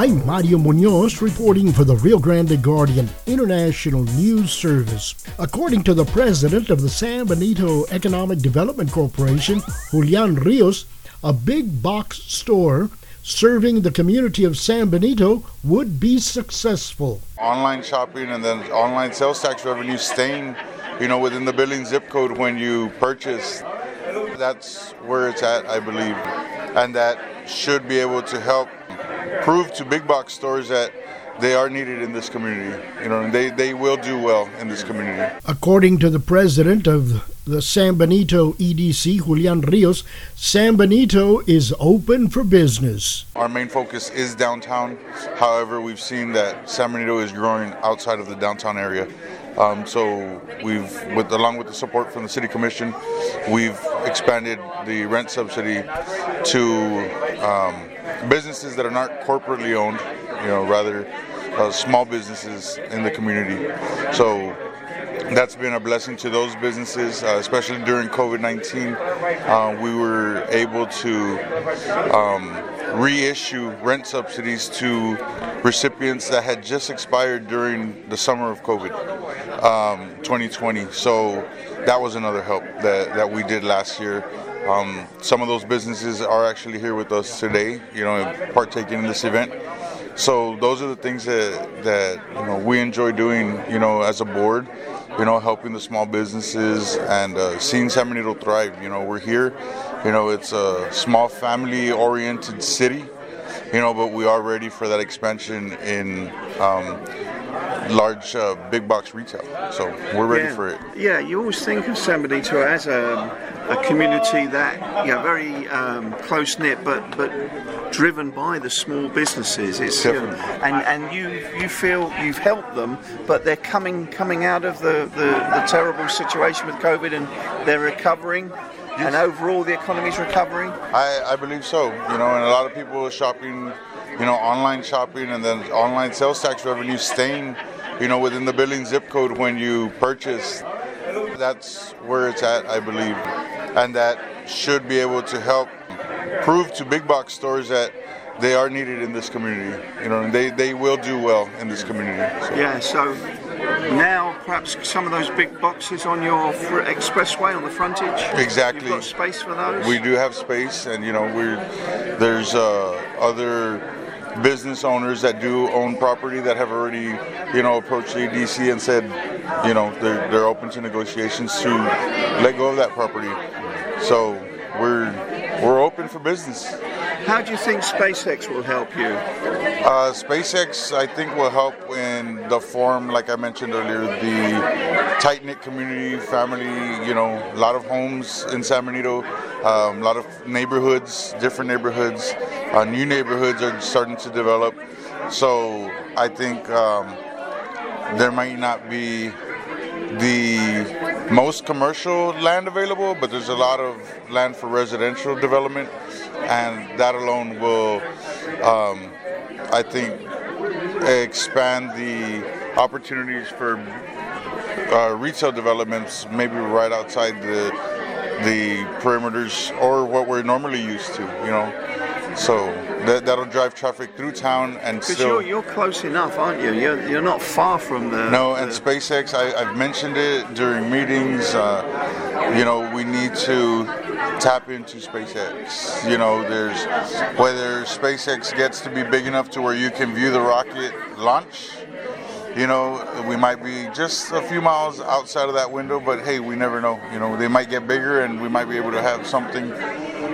I'm Mario Munoz reporting for the Rio Grande Guardian International News Service. According to the president of the San Benito Economic Development Corporation, Julian Rios, a big box store serving the community of San Benito would be successful. Online shopping and then online sales tax revenue staying, you know, within the billing zip code when you purchase. That's where it's at, I believe. And that should be able to help prove to big box stores that they are needed in this community. You know, they, they will do well in this community. According to the president of the San Benito EDC, Julian Rios, San Benito is open for business. Our main focus is downtown. However, we've seen that San Benito is growing outside of the downtown area. Um, so we've, with along with the support from the city commission, we've expanded the rent subsidy to um, businesses that are not corporately owned, you know, rather uh, small businesses in the community. So that's been a blessing to those businesses, uh, especially during COVID 19. Uh, we were able to um, reissue rent subsidies to recipients that had just expired during the summer of COVID um, 2020. So that was another help that, that we did last year. Um, some of those businesses are actually here with us today, you know, partaking in this event. So those are the things that, that you know, we enjoy doing, you know, as a board, you know, helping the small businesses and uh, seeing San Benito thrive. You know, we're here, you know, it's a small family-oriented city, you know, but we are ready for that expansion in um, large uh, big box retail. So we're ready yeah. for it. Yeah, you always think of San Benito as a, a community that, yeah, very um, close knit, but but driven by the small businesses. It's you know, and and you you feel you've helped them, but they're coming coming out of the, the, the terrible situation with COVID and they're recovering. And overall, the economy's recovering. I, I believe so. You know, and a lot of people are shopping, you know, online shopping and then online sales tax revenue staying, you know, within the billing zip code when you purchase. That's where it's at, I believe. And that should be able to help prove to big box stores that they are needed in this community. You know, and they, they will do well in this community. So. Yeah, so now perhaps some of those big boxes on your fr- expressway on the frontage. Exactly. You've got space for those. We do have space, and you know, we're there's uh, other business owners that do own property that have already, you know, approached the EDC and said, you know, they're they're open to negotiations to let go of that property. So we're we're open for business. How do you think SpaceX will help you? Uh, SpaceX, I think, will help in the form, like I mentioned earlier, the tight knit community, family. You know, a lot of homes in San Benito, um, a lot of neighborhoods, different neighborhoods, uh, new neighborhoods are starting to develop. So I think um, there might not be the most commercial land available, but there's a lot of land for residential development, and that alone will, um, I think, expand the opportunities for uh, retail developments, maybe right outside the the perimeters or what we're normally used to, you know. So that, that'll drive traffic through town and still. you're, you're close enough, aren't you? You're, you're not far from the. No, and the- SpaceX, I, I've mentioned it during meetings. Uh, you know, we need to tap into SpaceX. You know, there's whether SpaceX gets to be big enough to where you can view the rocket launch. You know, we might be just a few miles outside of that window, but hey, we never know. You know, they might get bigger, and we might be able to have something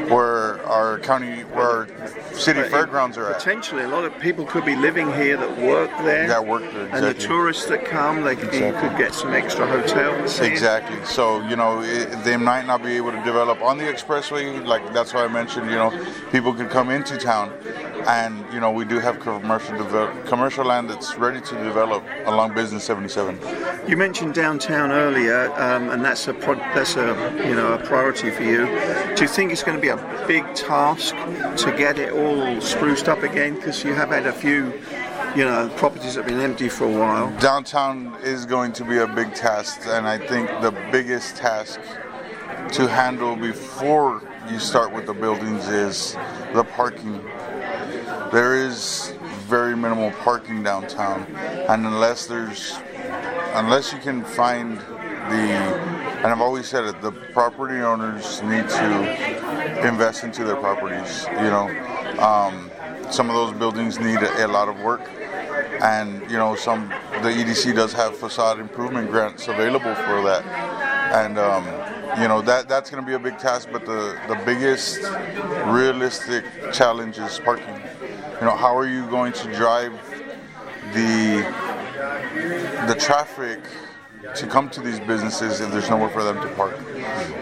where our county, where our city But fairgrounds are at. Potentially, a lot of people could be living here that work there. That work there, And the tourists that come, they could, Exactly. could get some extra hotels. Exactly. So you know, it, they might not be able to develop on the expressway. Like that's why I mentioned. You know, people could come into town, and you know, we do have commercial develop, commercial land that's ready to develop along Business 77. You mentioned downtown earlier, um, and that's a pro- that's a you know a priority for you. Do you think it's going to be a big task to get it all spruced up again? Because you have had a few, you know, properties that have been empty for a while. Downtown is going to be a big task, and I think the biggest task to handle before you start with the buildings is the parking. There is very minimal parking downtown, and unless there's unless you can find the and I've always said it, the property owners need to invest into their properties. You know, um, some of those buildings need a, a, lot of work, and you know, some the EDC does have facade improvement grants available for that, and um, you know that that's going to be a big task. But the the biggest realistic challenge is parking. You know, how are you going to drive the the traffic to come to these businesses if there's nowhere for them to park.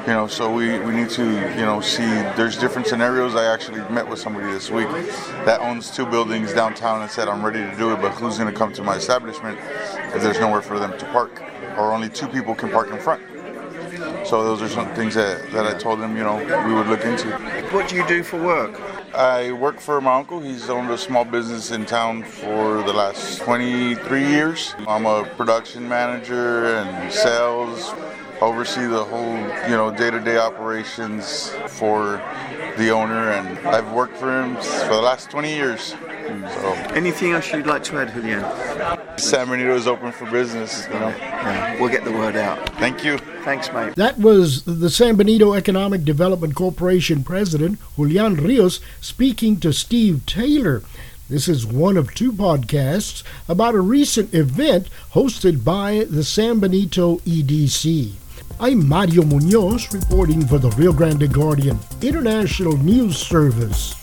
You know, so we, we need to, you know, see there's different scenarios. I actually met with somebody this week that owns two buildings downtown and said, I'm ready to do it, but who's going to come to my establishment if there's nowhere for them to park? Or only two people can park in front. So those are some things that, that I told him, you know, we would look into. What do you do for work? I work for my uncle. He's owned a small business in town for the last 23 years. I'm a production manager and sales, oversee the whole, you know, day-to-day operations for the owner, and I've worked for him for the last 20 years. So. Anything else you'd like to add, Julian? San Benito is open for business. You know, yeah, we'll get the word out. Thank you. Thanks, mate. That was the San Benito Economic Development Corporation president, Julian Rios, speaking to Steve Taylor. This is one of two podcasts about a recent event hosted by the San Benito EDC. I'm Mario Munoz reporting for the Rio Grande Guardian International News Service.